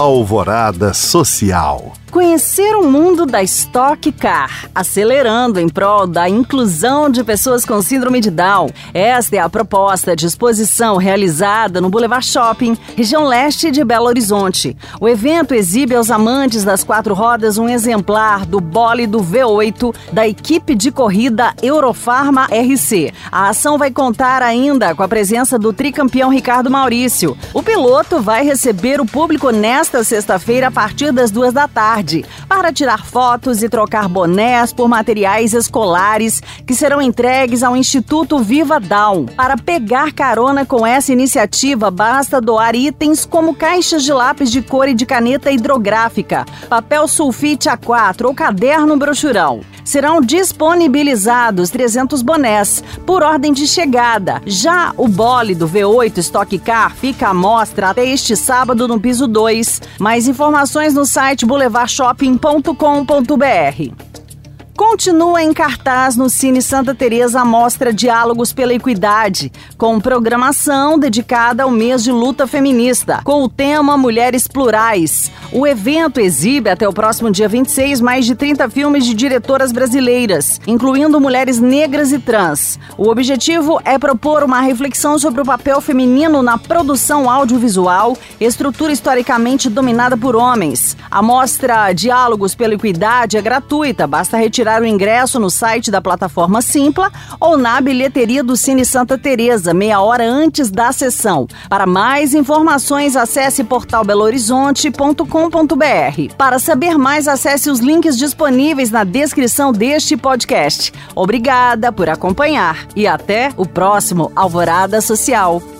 Alvorada Social. Conhecer o mundo da Stock Car, acelerando em prol da inclusão de pessoas com síndrome de Down. Esta é a proposta de exposição realizada no Boulevard Shopping, região leste de Belo Horizonte. O evento exibe aos amantes das quatro rodas um exemplar do bólido V8 da equipe de corrida Eurofarma RC. A ação vai contar ainda com a presença do tricampeão Ricardo Maurício. O piloto vai receber o público nesta sexta-feira a partir das duas da tarde tarde para tirar fotos e trocar bonés por materiais escolares que serão entregues ao Instituto Viva Down. Para pegar carona com essa iniciativa, basta doar itens como caixas de lápis de cor e de caneta hidrográfica, papel sulfite A4 ou caderno brochurão serão disponibilizados 300 bonés por ordem de chegada. Já o bole do V8 Stock Car fica à mostra até este sábado no piso 2. Mais informações no site boulevardshopping.com.br. Continua em cartaz no Cine Santa Teresa a mostra Diálogos pela Equidade, com programação dedicada ao mês de luta feminista, com o tema Mulheres Plurais. O evento exibe até o próximo dia 26 mais de 30 filmes de diretoras brasileiras, incluindo mulheres negras e trans. O objetivo é propor uma reflexão sobre o papel feminino na produção audiovisual, estrutura historicamente dominada por homens. A mostra Diálogos pela Equidade é gratuita, basta retirar o ingresso no site da plataforma Simpla ou na bilheteria do Cine Santa Teresa, meia hora antes da sessão. Para mais informações, acesse portalbelohorizonte.com.br. Para saber mais, acesse os links disponíveis na descrição deste podcast. Obrigada por acompanhar e até o próximo Alvorada Social.